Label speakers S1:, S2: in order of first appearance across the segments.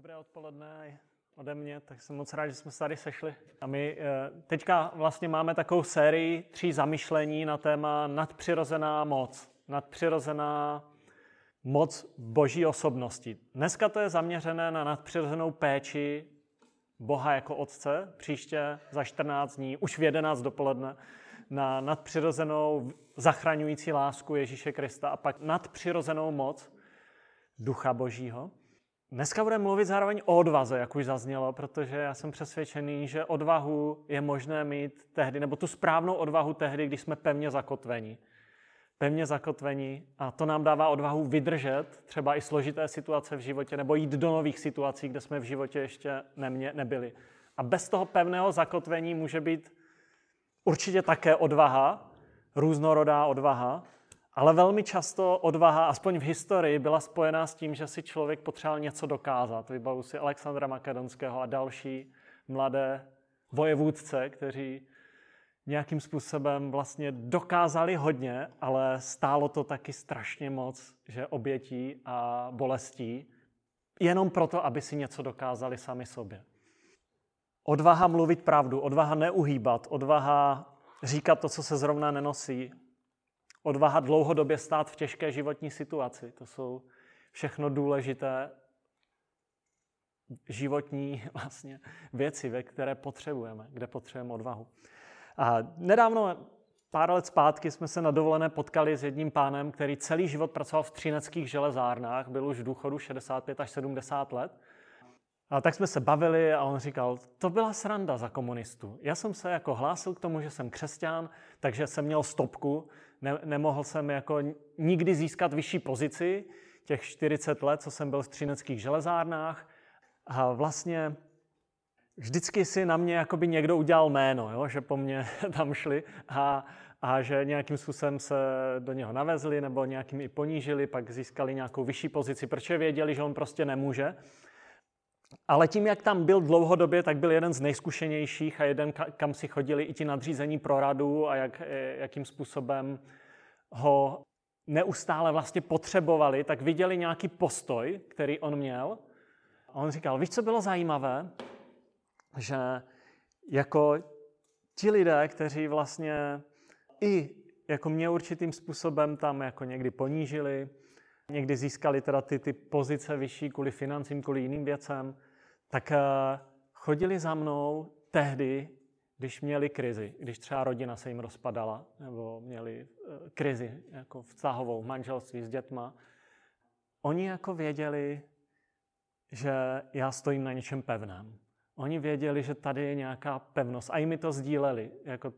S1: Dobré odpoledne ode mě, tak jsem moc rád, že jsme se tady sešli. A my eh, teďka vlastně máme takovou sérii tří zamyšlení na téma nadpřirozená moc. Nadpřirozená moc boží osobnosti. Dneska to je zaměřené na nadpřirozenou péči Boha jako Otce, příště za 14 dní, už v 11 dopoledne, na nadpřirozenou zachraňující lásku Ježíše Krista a pak nadpřirozenou moc Ducha Božího. Dneska budeme mluvit zároveň o odvaze, jak už zaznělo, protože já jsem přesvědčený, že odvahu je možné mít tehdy, nebo tu správnou odvahu tehdy, když jsme pevně zakotveni. Pevně zakotveni a to nám dává odvahu vydržet třeba i složité situace v životě, nebo jít do nových situací, kde jsme v životě ještě nemě, nebyli. A bez toho pevného zakotvení může být určitě také odvaha, různorodá odvaha, ale velmi často odvaha, aspoň v historii, byla spojená s tím, že si člověk potřeboval něco dokázat. Vybavu si Alexandra Makedonského a další mladé vojevůdce, kteří nějakým způsobem vlastně dokázali hodně, ale stálo to taky strašně moc, že obětí a bolestí, jenom proto, aby si něco dokázali sami sobě. Odvaha mluvit pravdu, odvaha neuhýbat, odvaha říkat to, co se zrovna nenosí, odvaha dlouhodobě stát v těžké životní situaci. To jsou všechno důležité životní vlastně věci, ve které potřebujeme, kde potřebujeme odvahu. A nedávno, pár let zpátky, jsme se na dovolené potkali s jedním pánem, který celý život pracoval v třineckých železárnách, byl už v důchodu 65 až 70 let. A tak jsme se bavili a on říkal, to byla sranda za komunistů. Já jsem se jako hlásil k tomu, že jsem křesťan, takže jsem měl stopku, ne, nemohl jsem jako nikdy získat vyšší pozici, těch 40 let, co jsem byl v třineckých železárnách. A vlastně vždycky si na mě jakoby někdo udělal jméno, jo? že po mně tam šli a, a že nějakým způsobem se do něho navezli nebo nějakým i ponížili, pak získali nějakou vyšší pozici, protože věděli, že on prostě nemůže. Ale tím, jak tam byl dlouhodobě, tak byl jeden z nejzkušenějších a jeden, kam si chodili i ti nadřízení pro radu a jak, e, jakým způsobem ho neustále vlastně potřebovali, tak viděli nějaký postoj, který on měl. A on říkal, víš, co bylo zajímavé? Že jako ti lidé, kteří vlastně i jako mě určitým způsobem tam jako někdy ponížili, někdy získali teda ty, ty pozice vyšší kvůli financím, kvůli jiným věcem, tak eh, chodili za mnou tehdy, když měli krizi, když třeba rodina se jim rozpadala, nebo měli eh, krizi jako vztahovou, manželství s dětma. Oni jako věděli, že já stojím na něčem pevném. Oni věděli, že tady je nějaká pevnost a i mi to sdíleli. Jako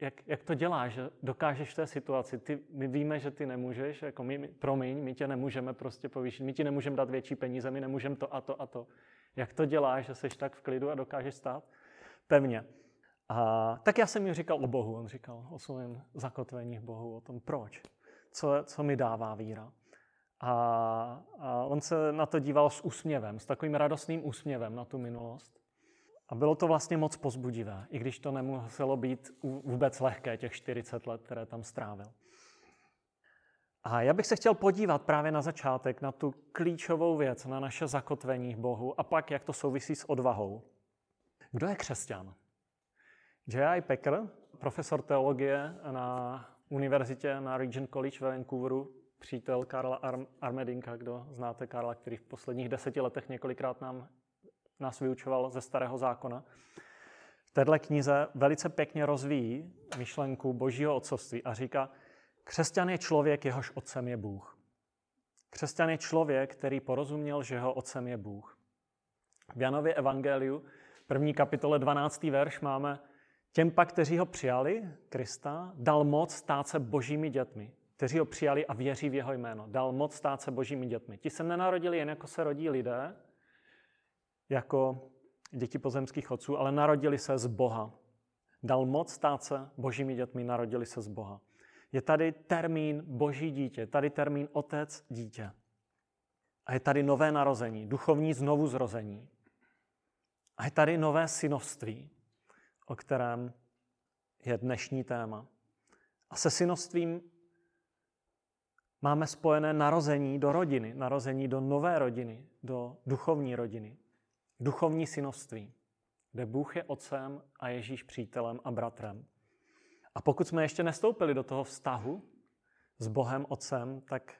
S1: jak, jak, to děláš, že dokážeš v té situaci, ty, my víme, že ty nemůžeš, jako my, promiň, my tě nemůžeme prostě povýšit, my ti nemůžeme dát větší peníze, my nemůžeme to a to a to. Jak to děláš, že jsi tak v klidu a dokážeš stát pevně. A tak já jsem mi říkal o Bohu, on říkal o svém zakotvení v Bohu, o tom proč, co, co mi dává víra. A, a on se na to díval s úsměvem, s takovým radostným úsměvem na tu minulost. A bylo to vlastně moc pozbudivé, i když to nemuselo být vůbec lehké, těch 40 let, které tam strávil. A já bych se chtěl podívat právě na začátek na tu klíčovou věc, na naše zakotvení v Bohu a pak, jak to souvisí s odvahou. Kdo je křesťan? J.I. Packer, profesor teologie na univerzitě na Regent College ve Vancouveru, přítel Karla Armedinka, kdo znáte Karla, který v posledních deseti letech několikrát nám nás vyučoval ze Starého zákona. V této knize velice pěkně rozvíjí myšlenku božího otcovství a říká, křesťan je člověk, jehož otcem je Bůh. Křesťan je člověk, který porozuměl, že jeho otcem je Bůh. V Janově evangeliu, první kapitole 12. verš máme těm pak, kteří ho přijali, Krista, dal moc stát se božími dětmi. Kteří ho přijali a věří v jeho jméno. Dal moc stát se božími dětmi. Ti se nenarodili jen jako se rodí lidé, jako děti pozemských otců, ale narodili se z Boha. Dal moc stát se božími dětmi, narodili se z Boha. Je tady termín boží dítě, tady termín otec dítě. A je tady nové narození, duchovní znovu zrození. A je tady nové synovství, o kterém je dnešní téma. A se synovstvím máme spojené narození do rodiny, narození do nové rodiny, do duchovní rodiny, duchovní synovství, kde Bůh je otcem a Ježíš přítelem a bratrem. A pokud jsme ještě nestoupili do toho vztahu s Bohem Otcem, tak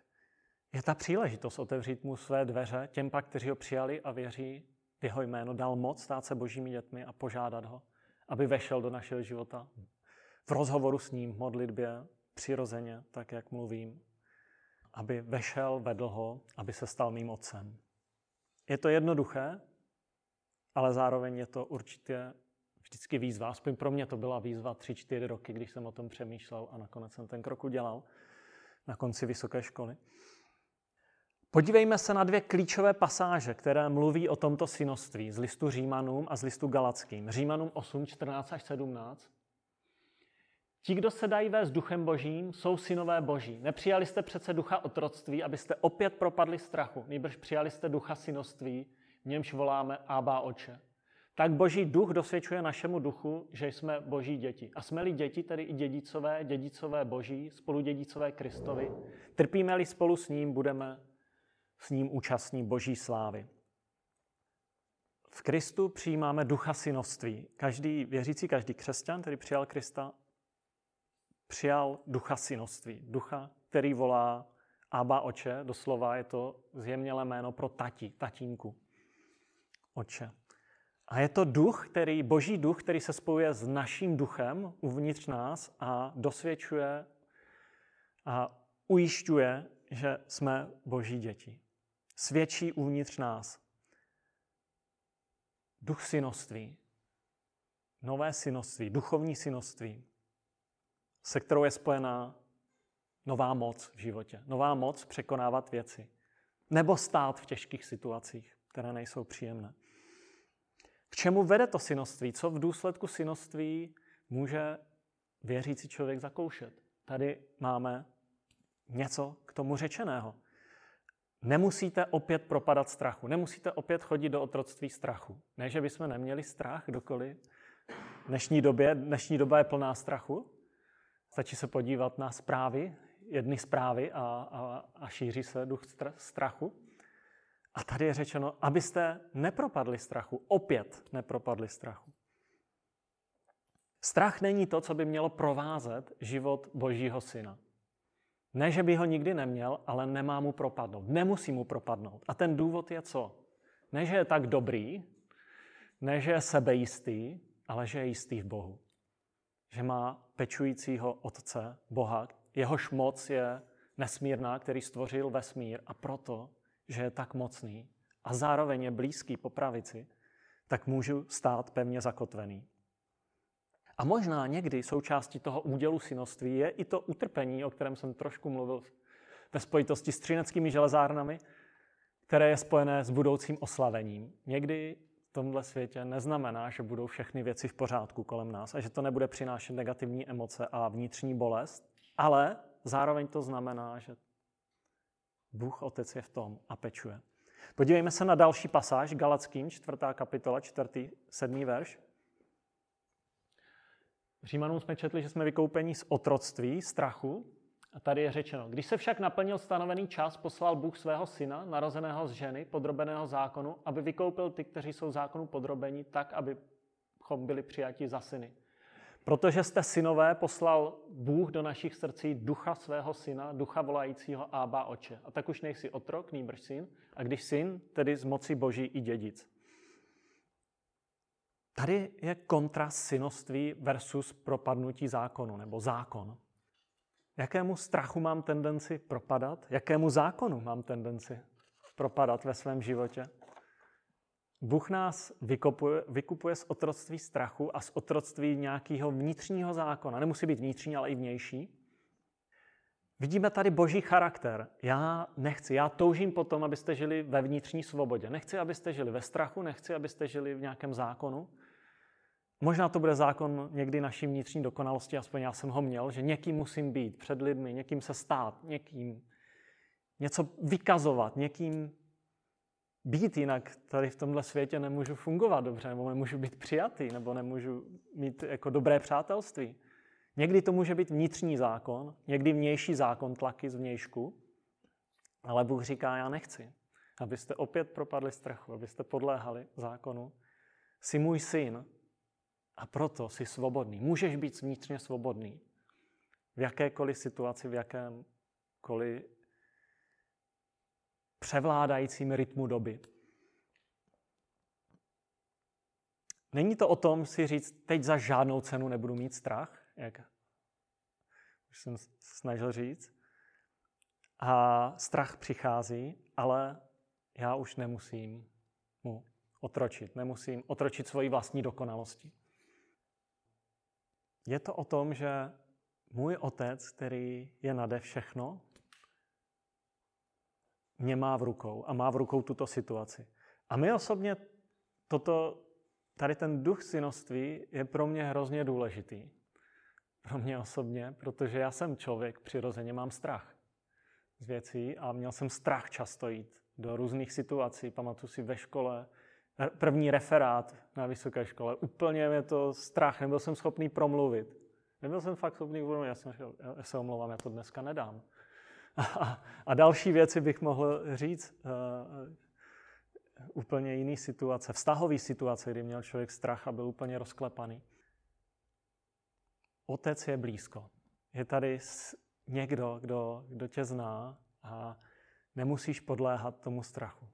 S1: je ta příležitost otevřít mu své dveře těm pak, kteří ho přijali a věří v jeho jméno, dal moc stát se božími dětmi a požádat ho, aby vešel do našeho života v rozhovoru s ním, v modlitbě, přirozeně, tak jak mluvím, aby vešel, vedl ho, aby se stal mým otcem. Je to jednoduché, ale zároveň je to určitě vždycky výzva. Aspoň pro mě to byla výzva tři, čtyři roky, když jsem o tom přemýšlel a nakonec jsem ten krok udělal na konci vysoké školy. Podívejme se na dvě klíčové pasáže, které mluví o tomto synoství z listu Římanům a z listu Galackým. Římanům 8, 14 až 17. Ti, kdo se dají vést duchem božím, jsou synové boží. Nepřijali jste přece ducha otroctví, abyste opět propadli strachu. Nejbrž přijali jste ducha synoství, němž voláme Abba oče. Tak boží duch dosvědčuje našemu duchu, že jsme boží děti. A jsme-li děti, tedy i dědicové, dědicové boží, spoludědicové Kristovi, trpíme-li spolu s ním, budeme s ním účastní boží slávy. V Kristu přijímáme ducha synovství. Každý věřící, každý křesťan, který přijal Krista, přijal ducha synovství. Ducha, který volá Abba oče, doslova je to zjemnělé jméno pro tati, tatínku, oče. A je to duch, který, boží duch, který se spojuje s naším duchem uvnitř nás a dosvědčuje a ujišťuje, že jsme boží děti. Svědčí uvnitř nás. Duch synoství, nové synoství, duchovní synoství, se kterou je spojená nová moc v životě. Nová moc překonávat věci. Nebo stát v těžkých situacích, které nejsou příjemné. K čemu vede to synoství? Co v důsledku synoství může věřící člověk zakoušet? Tady máme něco k tomu řečeného. Nemusíte opět propadat strachu, nemusíte opět chodit do otroctví strachu. Ne, že bychom neměli strach, kdokoliv. V dnešní době, dnešní doba je plná strachu. Stačí se podívat na zprávy, jedny zprávy a, a, a šíří se duch strachu. A tady je řečeno, abyste nepropadli strachu, opět nepropadli strachu. Strach není to, co by mělo provázet život Božího syna. Ne, že by ho nikdy neměl, ale nemá mu propadnout. Nemusí mu propadnout. A ten důvod je co? Ne, že je tak dobrý, ne, že je sebejistý, ale že je jistý v Bohu. Že má pečujícího Otce, Boha, jehož moc je nesmírná, který stvořil vesmír a proto že je tak mocný a zároveň je blízký po pravici, tak můžu stát pevně zakotvený. A možná někdy součástí toho údělu synoství je i to utrpení, o kterém jsem trošku mluvil ve spojitosti s třineckými železárnami, které je spojené s budoucím oslavením. Někdy v tomhle světě neznamená, že budou všechny věci v pořádku kolem nás a že to nebude přinášet negativní emoce a vnitřní bolest, ale zároveň to znamená, že Bůh Otec je v tom a pečuje. Podívejme se na další pasáž, Galackým, čtvrtá kapitola, čtvrtý, sedmý verš. Římanům jsme četli, že jsme vykoupeni z otroctví, strachu. A tady je řečeno, když se však naplnil stanovený čas, poslal Bůh svého syna, narozeného z ženy, podrobeného zákonu, aby vykoupil ty, kteří jsou zákonu podrobeni, tak, abychom byli přijati za syny. Protože jste synové, poslal Bůh do našich srdcí ducha svého syna, ducha volajícího Ába oče. A tak už nejsi otrok, nýbrž syn. A když syn, tedy z moci boží i dědic. Tady je kontrast synoství versus propadnutí zákonu, nebo zákon. Jakému strachu mám tendenci propadat? Jakému zákonu mám tendenci propadat ve svém životě? Bůh nás vykupuje, vykupuje z otroctví strachu a z otroctví nějakého vnitřního zákona. Nemusí být vnitřní, ale i vnější. Vidíme tady boží charakter. Já nechci, já toužím potom, abyste žili ve vnitřní svobodě. Nechci, abyste žili ve strachu, nechci, abyste žili v nějakém zákonu. Možná to bude zákon někdy naší vnitřní dokonalosti, aspoň já jsem ho měl, že někým musím být před lidmi, někým se stát, někým něco vykazovat, někým být, jinak tady v tomhle světě nemůžu fungovat dobře, nebo nemůžu být přijatý, nebo nemůžu mít jako dobré přátelství. Někdy to může být vnitřní zákon, někdy vnější zákon, tlaky z vnějšku. Ale Bůh říká, já nechci, abyste opět propadli strachu, abyste podléhali zákonu. Jsi můj syn a proto jsi svobodný. Můžeš být vnitřně svobodný. V jakékoliv situaci, v jakémkoliv převládajícím rytmu doby. Není to o tom si říct, teď za žádnou cenu nebudu mít strach, jak už jsem snažil říct. A strach přichází, ale já už nemusím mu otročit, nemusím otročit svoji vlastní dokonalosti. Je to o tom, že můj otec, který je nade všechno, mě má v rukou a má v rukou tuto situaci. A my osobně toto, tady ten duch synoství je pro mě hrozně důležitý. Pro mě osobně, protože já jsem člověk, přirozeně mám strach z věcí a měl jsem strach často jít do různých situací. Pamatuju si ve škole, první referát na vysoké škole. Úplně mě to strach, nebyl jsem schopný promluvit. Nebyl jsem fakt schopný promluvit, já jsem já se omlouvám, já to dneska nedám. A, další věci bych mohl říct, uh, úplně jiný situace, vztahový situace, kdy měl člověk strach a byl úplně rozklepaný. Otec je blízko. Je tady někdo, kdo, kdo tě zná a nemusíš podléhat tomu strachu.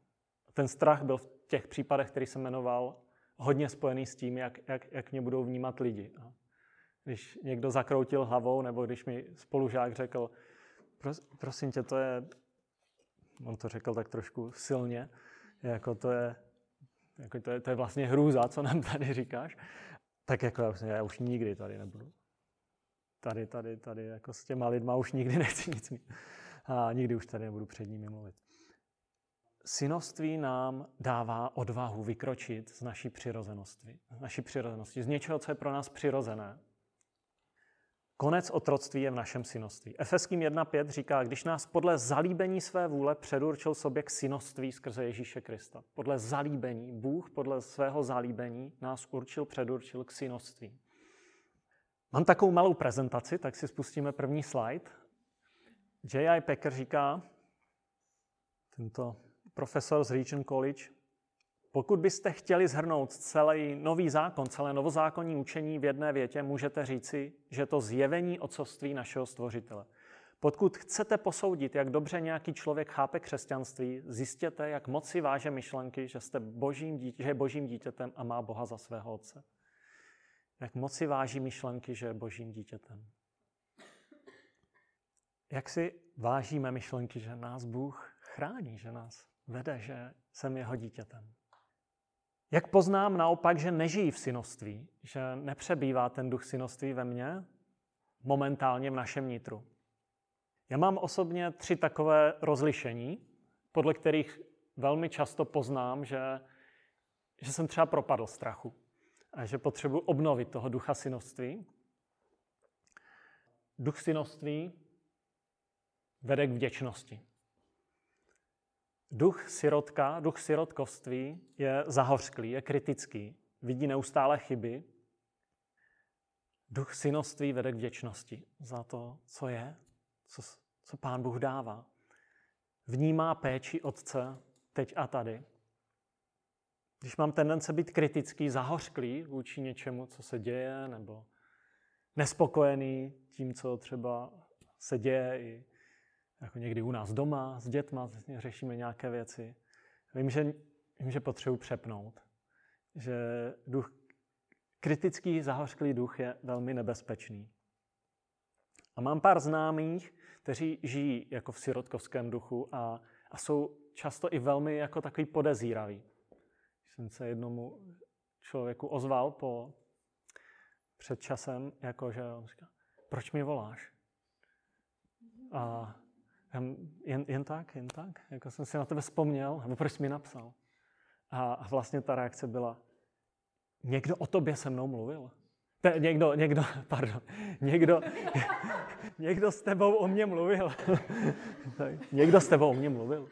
S1: Ten strach byl v těch případech, který jsem jmenoval, hodně spojený s tím, jak, jak, jak mě budou vnímat lidi. Když někdo zakroutil hlavou, nebo když mi spolužák řekl, Pros, prosím tě, to je, on to řekl tak trošku silně, jako to je, jako to je, to je vlastně hrůza, co nám tady říkáš, tak jako já, já už nikdy tady nebudu. Tady, tady, tady, jako s těma lidma už nikdy nechci nic mít. A nikdy už tady nebudu před nimi mluvit. Synoství nám dává odvahu vykročit z naší přirozenosti, z naší přirozenosti, z něčeho, co je pro nás přirozené, Konec otroctví je v našem synoství. Efeským 1.5 říká, když nás podle zalíbení své vůle předurčil sobě k synoství skrze Ježíše Krista. Podle zalíbení, Bůh podle svého zalíbení nás určil, předurčil k synoství. Mám takovou malou prezentaci, tak si spustíme první slide. J.I. Packer říká, tento profesor z Regent College, pokud byste chtěli zhrnout celý nový zákon, celé novozákonní učení v jedné větě, můžete říci, že to zjevení ocovství našeho stvořitele. Pokud chcete posoudit, jak dobře nějaký člověk chápe křesťanství, zjistěte, jak moc si váže myšlenky, že, jste božím dítě, že je božím dítětem a má Boha za svého otce. Jak moc si váží myšlenky, že je božím dítětem. Jak si vážíme myšlenky, že nás Bůh chrání, že nás vede, že jsem jeho dítětem. Jak poznám naopak, že nežijí v synoství, že nepřebývá ten duch synoství ve mně momentálně v našem nitru? Já mám osobně tři takové rozlišení, podle kterých velmi často poznám, že, že jsem třeba propadl strachu a že potřebuji obnovit toho ducha synoství. Duch synoství vede k vděčnosti. Duch sirotka, duch sirotkovství je zahořklý, je kritický, vidí neustále chyby. Duch synoství vede k vděčnosti za to, co je, co, co pán Bůh dává. Vnímá péči otce teď a tady. Když mám tendence být kritický, zahořklý vůči něčemu, co se děje, nebo nespokojený tím, co třeba se děje i jako někdy u nás doma, s dětma, řešíme nějaké věci. Vím, že, vím, že potřebuji přepnout. Že duch, kritický, zahořklý duch je velmi nebezpečný. A mám pár známých, kteří žijí jako v sirotkovském duchu a, a jsou často i velmi jako takový podezíraví. Jsem se jednomu člověku ozval po, před časem, jako že on říká, proč mi voláš? A jen, jen tak, jen tak. Jako jsem si na tebe vzpomněl, nebo proč jsi mi napsal. A, vlastně ta reakce byla, někdo o tobě se mnou mluvil. Te, někdo, někdo, pardon, někdo, někdo s tebou o mě mluvil. někdo s tebou o mě mluvil.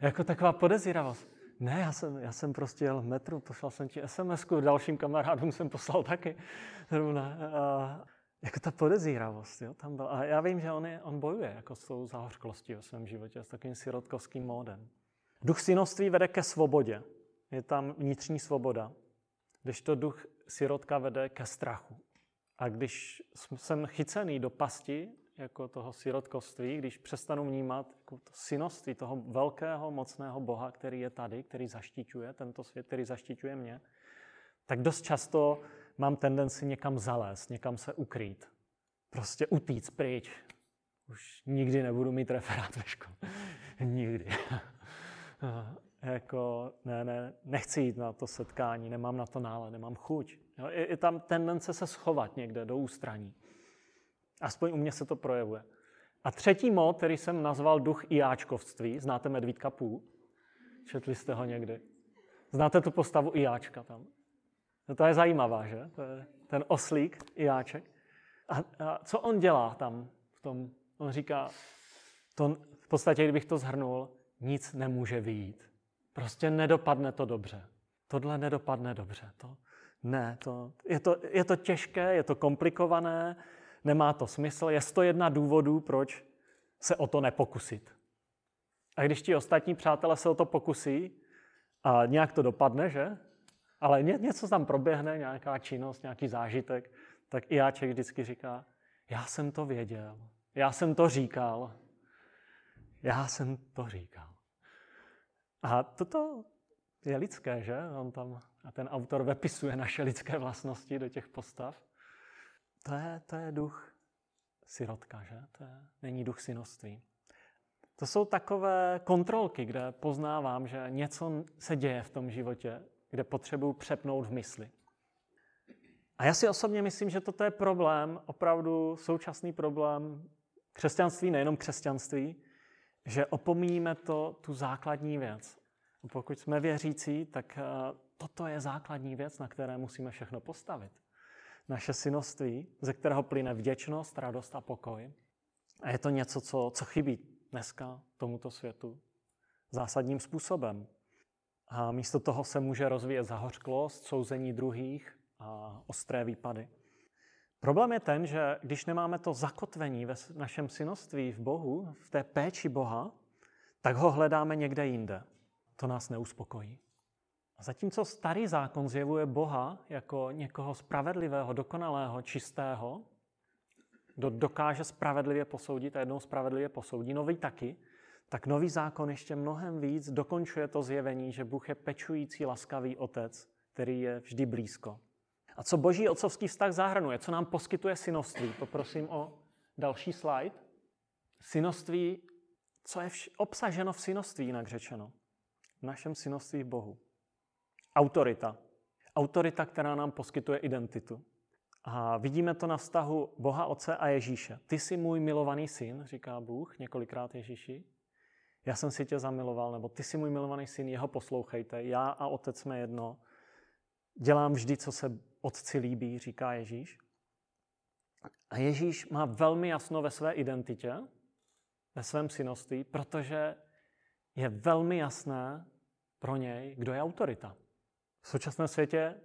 S1: Jako taková podezíravost. Ne, já jsem, já jsem prostě jel v metru, poslal jsem ti sms dalším kamarádům jsem poslal taky. A, jako ta podezíravost, jo, tam byla. A já vím, že on, je, on bojuje jako s tou zahořklostí ve svém životě, s takovým sirotkovským módem. Duch synoství vede ke svobodě. Je tam vnitřní svoboda. Když to duch sirotka vede ke strachu. A když jsem chycený do pasti, jako toho sirotkovství, když přestanu vnímat jako to synoství toho velkého, mocného Boha, který je tady, který zaštiťuje tento svět, který zaštiťuje mě, tak dost často mám tendenci někam zalézt, někam se ukrýt. Prostě utíct pryč. Už nikdy nebudu mít referát ve škole. nikdy. jako, ne, ne, nechci jít na to setkání, nemám na to nále, nemám chuť. Jo, je, je tam tendence se schovat někde do ústraní. Aspoň u mě se to projevuje. A třetí mod, který jsem nazval duch Iáčkovství, znáte Medvídka Pů? Četli jste ho někdy? Znáte tu postavu Iáčka tam? No to je zajímavá, že? To je ten oslík Iáček. A, a co on dělá tam v tom? On říká, to, v podstatě, kdybych to zhrnul, nic nemůže vyjít. Prostě nedopadne to dobře. Tohle nedopadne dobře. To, ne, to, je, to, je to těžké, je to komplikované, nemá to smysl. Je to jedna důvodů, proč se o to nepokusit. A když ti ostatní přátelé se o to pokusí a nějak to dopadne, že? Ale ně, něco tam proběhne, nějaká činnost, nějaký zážitek, tak i jáček vždycky říká, já jsem to věděl, já jsem to říkal, já jsem to říkal. A toto je lidské, že? On tam, a ten autor vepisuje naše lidské vlastnosti do těch postav. To je, to je duch sirotka, že? To je, není duch synoství. To jsou takové kontrolky, kde poznávám, že něco se děje v tom životě, kde potřebuju přepnout v mysli. A já si osobně myslím, že toto je problém, opravdu současný problém křesťanství, nejenom křesťanství, že opomíjíme to, tu základní věc. A pokud jsme věřící, tak eh, toto je základní věc, na které musíme všechno postavit. Naše synoství, ze kterého plyne vděčnost, radost a pokoj. A je to něco, co, co chybí dneska tomuto světu zásadním způsobem. A místo toho se může rozvíjet zahořklost, souzení druhých a ostré výpady. Problém je ten, že když nemáme to zakotvení ve našem synoství v Bohu, v té péči Boha, tak ho hledáme někde jinde. To nás neuspokojí. A zatímco starý zákon zjevuje Boha jako někoho spravedlivého, dokonalého, čistého, kdo dokáže spravedlivě posoudit a jednou spravedlivě posoudí, nový taky, tak nový zákon ještě mnohem víc dokončuje to zjevení, že Bůh je pečující, laskavý otec, který je vždy blízko. A co boží otcovský vztah zahrnuje? Co nám poskytuje synoství? Poprosím o další slide. Synoství, co je vš- obsaženo v synoství, jinak řečeno. V našem synoství v Bohu. Autorita. Autorita, která nám poskytuje identitu. A vidíme to na vztahu Boha Otce a Ježíše. Ty jsi můj milovaný syn, říká Bůh několikrát Ježíši. Já jsem si tě zamiloval, nebo ty jsi můj milovaný syn, jeho poslouchejte. Já a otec jsme jedno. Dělám vždy, co se otci líbí, říká Ježíš. A Ježíš má velmi jasno ve své identitě, ve svém synoství, protože je velmi jasné pro něj, kdo je autorita. V současném světě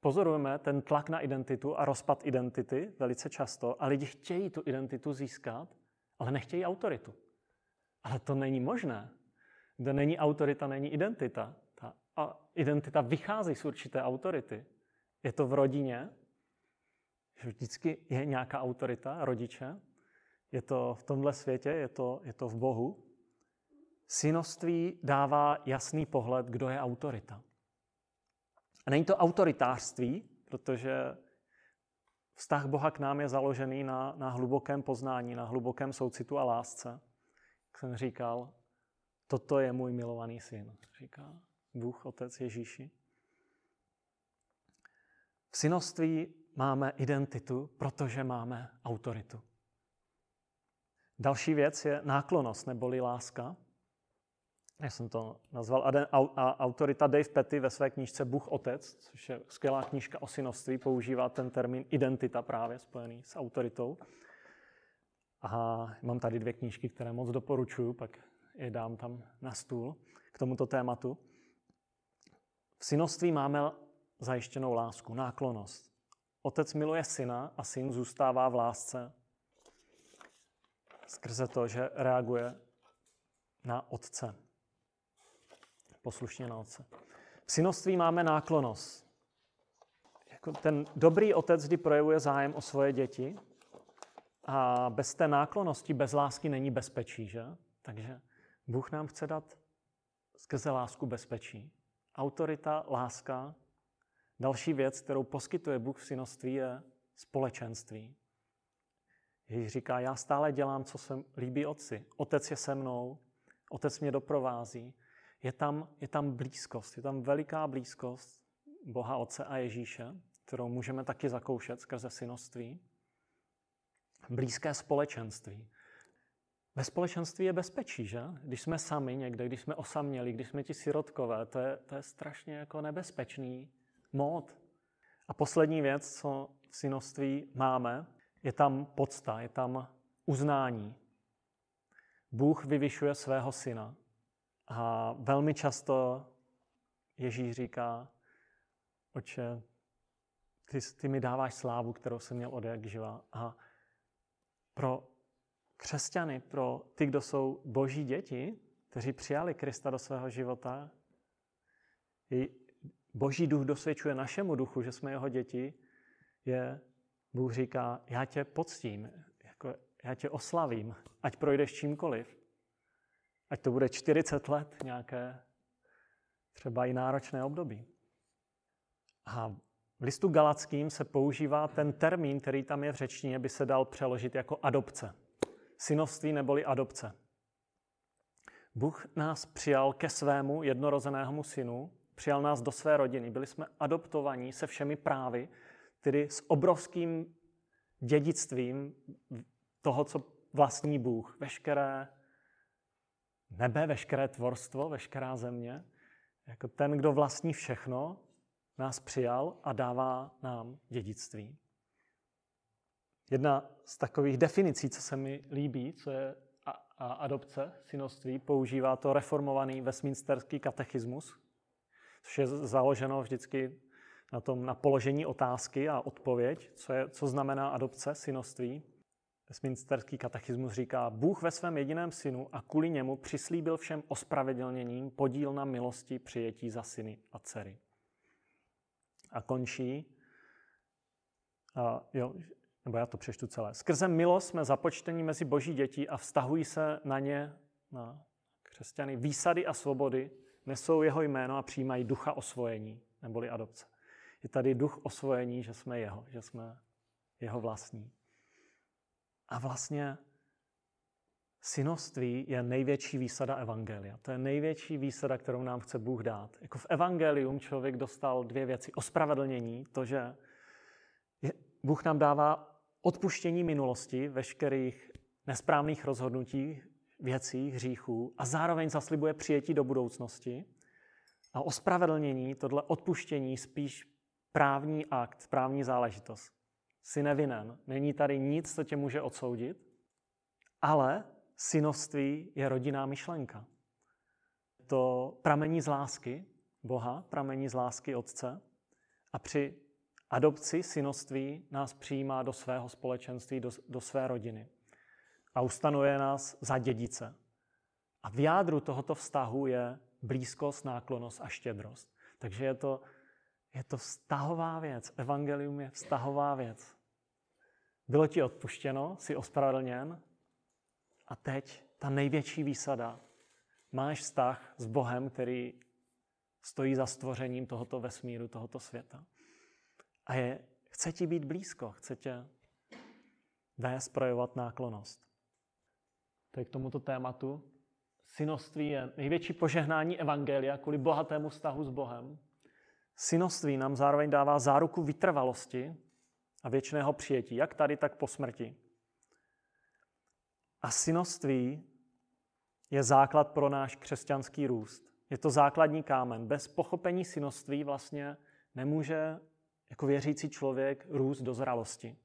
S1: pozorujeme ten tlak na identitu a rozpad identity velice často a lidi chtějí tu identitu získat, ale nechtějí autoritu. Ale to není možné. Kde není autorita, není identita. Ta identita vychází z určité autority. Je to v rodině, že vždycky je nějaká autorita, rodiče. Je to v tomhle světě, je to, je to v Bohu. Synoství dává jasný pohled, kdo je autorita. A není to autoritářství, protože vztah Boha k nám je založený na, na hlubokém poznání, na hlubokém soucitu a lásce. Jsem říkal, toto je můj milovaný syn, říká Bůh, Otec Ježíši. V synoství máme identitu, protože máme autoritu. Další věc je náklonost neboli láska. Já jsem to nazval autorita Dave Petty ve své knížce Bůh Otec, což je skvělá knížka o synoství, používá ten termín identita právě spojený s autoritou. A mám tady dvě knížky, které moc doporučuji, pak je dám tam na stůl k tomuto tématu. V synoství máme zajištěnou lásku, náklonost. otec miluje syna a syn zůstává v lásce skrze to, že reaguje na otce. Poslušně na otce. V synoství máme náklonost. Jako ten dobrý otec, kdy projevuje zájem o svoje děti a bez té náklonosti, bez lásky není bezpečí, že? Takže Bůh nám chce dát skrze lásku bezpečí. Autorita, láska. Další věc, kterou poskytuje Bůh v synoství, je společenství. Ježíš říká, já stále dělám, co se líbí otci. Otec je se mnou, otec mě doprovází. Je tam, je tam blízkost, je tam veliká blízkost Boha Otce a Ježíše, kterou můžeme taky zakoušet skrze synoství. Blízké společenství. Ve společenství je bezpečí, že? Když jsme sami někde, když jsme osaměli, když jsme ti sirotkové, to je, to je strašně jako nebezpečný mód. A poslední věc, co v synoství máme, je tam podsta, je tam uznání. Bůh vyvyšuje svého syna. A velmi často Ježíš říká, oče, ty, ty mi dáváš slávu, kterou jsem měl od jak živa. A pro křesťany, pro ty, kdo jsou boží děti, kteří přijali Krista do svého života, boží duch dosvědčuje našemu duchu, že jsme jeho děti, je, Bůh říká, já tě poctím, jako já tě oslavím, ať projdeš čímkoliv. Ať to bude 40 let nějaké třeba i náročné období. A v listu Galackým se používá ten termín, který tam je v řečtině, by se dal přeložit jako adopce. Synovství neboli adopce. Bůh nás přijal ke svému jednorozenému synu, přijal nás do své rodiny. Byli jsme adoptovaní se všemi právy, tedy s obrovským dědictvím toho, co vlastní Bůh. Veškeré nebe, veškeré tvorstvo, veškerá země. Jako ten, kdo vlastní všechno, nás přijal a dává nám dědictví. Jedna z takových definicí, co se mi líbí, co je adopce, synoství, používá to reformovaný Westminsterský katechismus, což je založeno vždycky na tom na položení otázky a odpověď, co, je, co znamená adopce, synoství. Westminsterský katechismus říká, Bůh ve svém jediném synu a kvůli němu přislíbil všem ospravedlněním podíl na milosti přijetí za syny a dcery. A končí, a jo, nebo já to přeštu celé. Skrze milost jsme započtení mezi boží děti a vztahují se na ně, na křesťany, výsady a svobody, nesou jeho jméno a přijímají ducha osvojení, neboli adopce. Je tady duch osvojení, že jsme jeho, že jsme jeho vlastní. A vlastně synoství je největší výsada evangelia. To je největší výsada, kterou nám chce Bůh dát. Jako v evangelium člověk dostal dvě věci. Ospravedlnění, to, že Bůh nám dává odpuštění minulosti, veškerých nesprávných rozhodnutí, věcí, hříchů a zároveň zaslibuje přijetí do budoucnosti. A ospravedlnění, tohle odpuštění, spíš právní akt, právní záležitost. Jsi nevinen, není tady nic, co tě může odsoudit, ale synovství je rodinná myšlenka. To pramení z lásky Boha, pramení z lásky Otce a při adopci synoství nás přijímá do svého společenství, do, do své rodiny a ustanuje nás za dědice. A v jádru tohoto vztahu je blízkost, náklonost a štědrost. Takže je to, je to vztahová věc. Evangelium je vztahová věc. Bylo ti odpuštěno, jsi ospravedlněn a teď ta největší výsada. Máš vztah s Bohem, který stojí za stvořením tohoto vesmíru, tohoto světa. A je, chce ti být blízko, chce tě vést projevovat náklonost. To je k tomuto tématu. Synoství je největší požehnání Evangelia kvůli bohatému vztahu s Bohem. Synoství nám zároveň dává záruku vytrvalosti a věčného přijetí, jak tady, tak po smrti. A synoství je základ pro náš křesťanský růst. Je to základní kámen. Bez pochopení synoství vlastně nemůže jako věřící člověk růst do zralosti.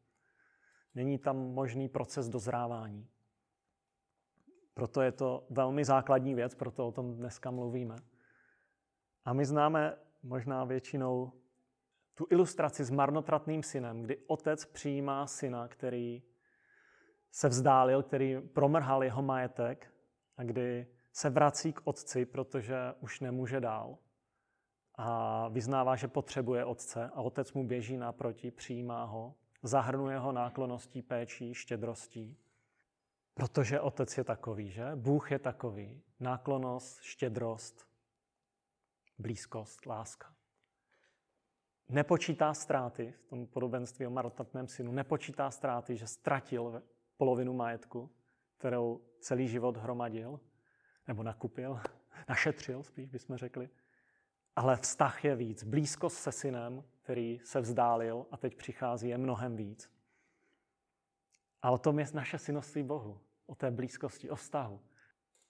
S1: Není tam možný proces dozrávání. Proto je to velmi základní věc, proto o tom dneska mluvíme. A my známe možná většinou tu ilustraci s marnotratným synem, kdy otec přijímá syna, který se vzdálil, který promrhal jeho majetek a kdy se vrací k otci, protože už nemůže dál. A vyznává, že potřebuje otce a otec mu běží naproti, přijímá ho, zahrnuje ho nákloností, péčí, štědrostí. Protože otec je takový, že? Bůh je takový. Náklonost, štědrost, blízkost, láska. Nepočítá ztráty v tom podobenství o marotnatném synu, nepočítá ztráty, že ztratil polovinu majetku, kterou celý život hromadil, nebo nakupil, našetřil, spíš bychom řekli. Ale vztah je víc. Blízkost se synem, který se vzdálil a teď přichází, je mnohem víc. A o tom je naše synoství Bohu. O té blízkosti, o vztahu.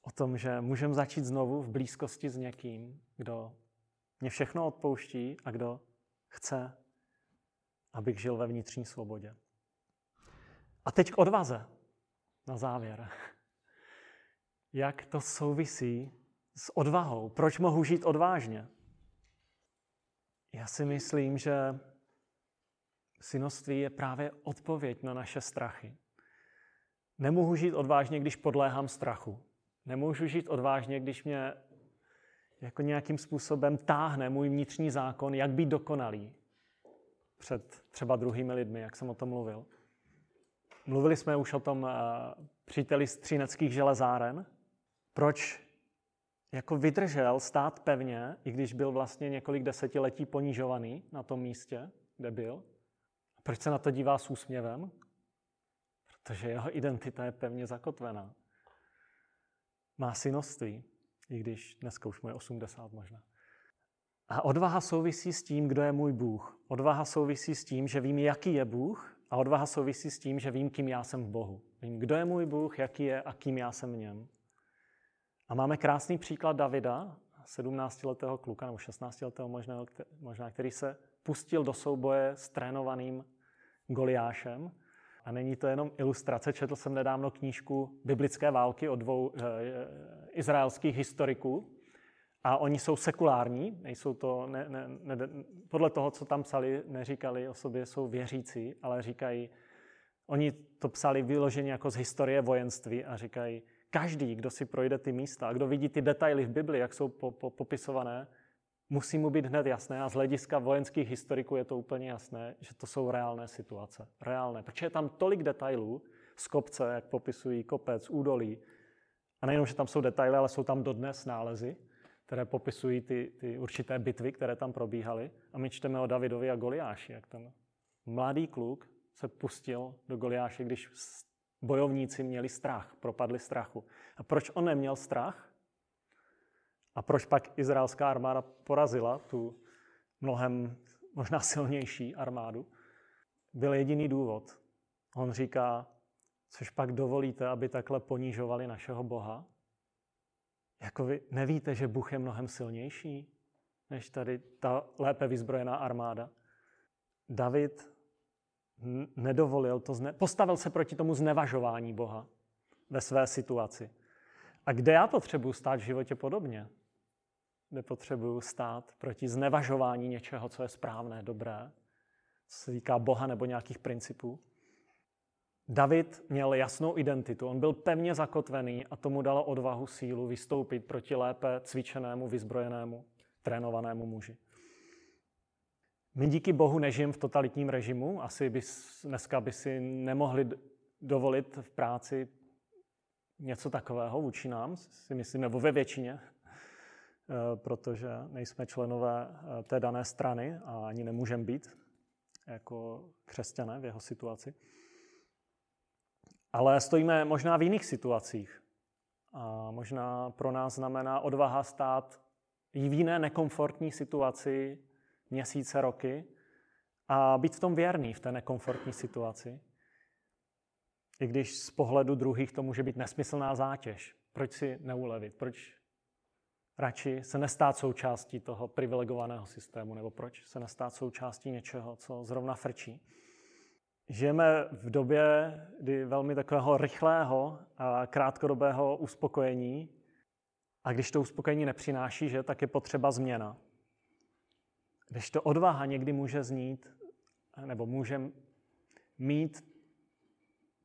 S1: O tom, že můžeme začít znovu v blízkosti s někým, kdo mě všechno odpouští a kdo chce, abych žil ve vnitřní svobodě. A teď k odvaze na závěr. Jak to souvisí s odvahou? Proč mohu žít odvážně? Já si myslím, že synoství je právě odpověď na naše strachy. Nemohu žít odvážně, když podléhám strachu. Nemůžu žít odvážně, když mě jako nějakým způsobem táhne můj vnitřní zákon, jak být dokonalý před třeba druhými lidmi, jak jsem o tom mluvil. Mluvili jsme už o tom uh, příteli z železáren. Proč jako vydržel stát pevně, i když byl vlastně několik desetiletí ponižovaný na tom místě, kde byl. Proč se na to dívá s úsměvem? Protože jeho identita je pevně zakotvená. Má synoství, i když dneska už mu je 80 možná. A odvaha souvisí s tím, kdo je můj Bůh. Odvaha souvisí s tím, že vím, jaký je Bůh a odvaha souvisí s tím, že vím, kým já jsem v Bohu. Vím, kdo je můj Bůh, jaký je a kým já jsem v něm. A máme krásný příklad Davida, 17-letého kluka, nebo 16-letého možná, možná, který se pustil do souboje s trénovaným Goliášem. A není to jenom ilustrace. Četl jsem nedávno knížku Biblické války od dvou e, izraelských historiků. A oni jsou sekulární, nejsou to, ne, ne, ne, podle toho, co tam psali, neříkali o sobě, jsou věřící, ale říkají, oni to psali vyloženě jako z historie vojenství a říkají, každý, kdo si projde ty místa a kdo vidí ty detaily v Bibli, jak jsou po, po, popisované, musí mu být hned jasné a z hlediska vojenských historiků je to úplně jasné, že to jsou reálné situace. Reálné. Protože je tam tolik detailů z kopce, jak popisují kopec, údolí. A nejenom, že tam jsou detaily, ale jsou tam dodnes nálezy, které popisují ty, ty určité bitvy, které tam probíhaly. A my čteme o Davidovi a Goliáši, jak ten mladý kluk se pustil do Goliáše, když bojovníci měli strach, propadli strachu. A proč on neměl strach? A proč pak izraelská armáda porazila tu mnohem možná silnější armádu? Byl jediný důvod. On říká, což pak dovolíte, aby takhle ponižovali našeho Boha? Jako vy nevíte, že Bůh je mnohem silnější než tady ta lépe vyzbrojená armáda? David nedovolil to, zne, postavil se proti tomu znevažování Boha ve své situaci. A kde já potřebuji stát v životě podobně? Kde potřebuji stát proti znevažování něčeho, co je správné, dobré, co se týká Boha nebo nějakých principů? David měl jasnou identitu, on byl pevně zakotvený a tomu dalo odvahu sílu vystoupit proti lépe cvičenému, vyzbrojenému, trénovanému muži. My díky Bohu nežijeme v totalitním režimu. Asi bys, dneska by si nemohli dovolit v práci něco takového vůči nám, si myslím, nebo ve většině, eh, protože nejsme členové eh, té dané strany a ani nemůžeme být jako křesťané v jeho situaci. Ale stojíme možná v jiných situacích. A možná pro nás znamená odvaha stát v jiné nekomfortní situaci, měsíce, roky a být v tom věrný v té nekomfortní situaci. I když z pohledu druhých to může být nesmyslná zátěž. Proč si neulevit? Proč radši se nestát součástí toho privilegovaného systému? Nebo proč se nestát součástí něčeho, co zrovna frčí? Žijeme v době, kdy velmi takového rychlého a krátkodobého uspokojení a když to uspokojení nepřináší, že, tak je potřeba změna. Když to odvaha někdy může znít, nebo může mít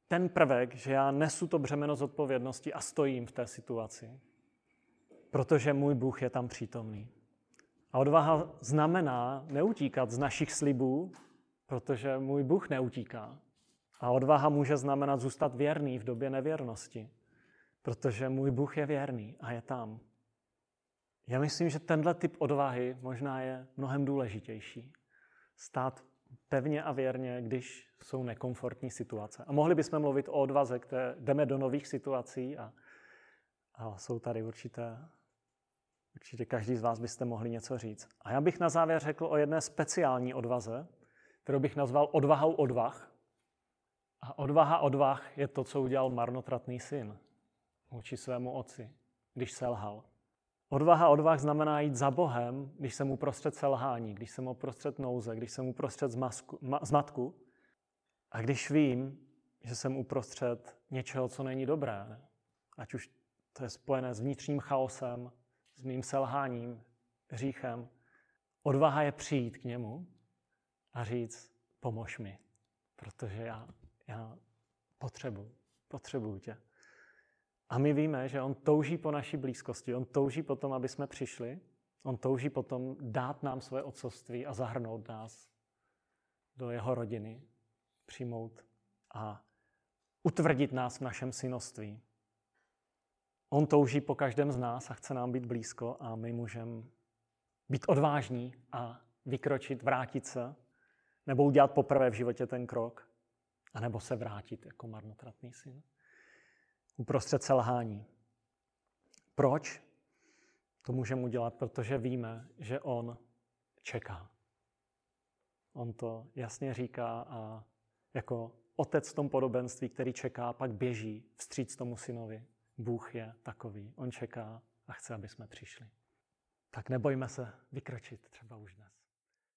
S1: ten prvek, že já nesu to břemeno zodpovědnosti a stojím v té situaci, protože můj Bůh je tam přítomný. A odvaha znamená neutíkat z našich slibů, protože můj Bůh neutíká. A odvaha může znamenat zůstat věrný v době nevěrnosti, protože můj Bůh je věrný a je tam. Já myslím, že tenhle typ odvahy možná je mnohem důležitější. Stát pevně a věrně, když jsou nekomfortní situace. A mohli bychom mluvit o odvaze, které jdeme do nových situací a, a jsou tady určité, určitě každý z vás byste mohli něco říct. A já bych na závěr řekl o jedné speciální odvaze, kterou bych nazval odvahou odvah. A odvaha odvah je to, co udělal marnotratný syn vůči svému otci, když selhal. Odvaha odvah znamená jít za Bohem, když jsem uprostřed selhání, když jsem uprostřed nouze, když jsem uprostřed zmasku, ma, zmatku a když vím, že jsem uprostřed něčeho, co není dobré. Ať už to je spojené s vnitřním chaosem, s mým selháním, hříchem. Odvaha je přijít k němu a říct, pomož mi, protože já, já potřebuji, potřebuji tě. A my víme, že on touží po naší blízkosti, on touží po tom, aby jsme přišli, on touží potom dát nám svoje otcovství a zahrnout nás do jeho rodiny, přijmout a utvrdit nás v našem synoství. On touží po každém z nás a chce nám být blízko a my můžeme být odvážní a vykročit, vrátit se, nebo udělat poprvé v životě ten krok, anebo se vrátit jako marnotratný syn uprostřed selhání. Proč? To můžeme udělat, protože víme, že on čeká. On to jasně říká a jako otec v tom podobenství, který čeká, pak běží vstříc tomu synovi. Bůh je takový. On čeká a chce, aby jsme přišli. Tak nebojme se vykročit třeba už dnes.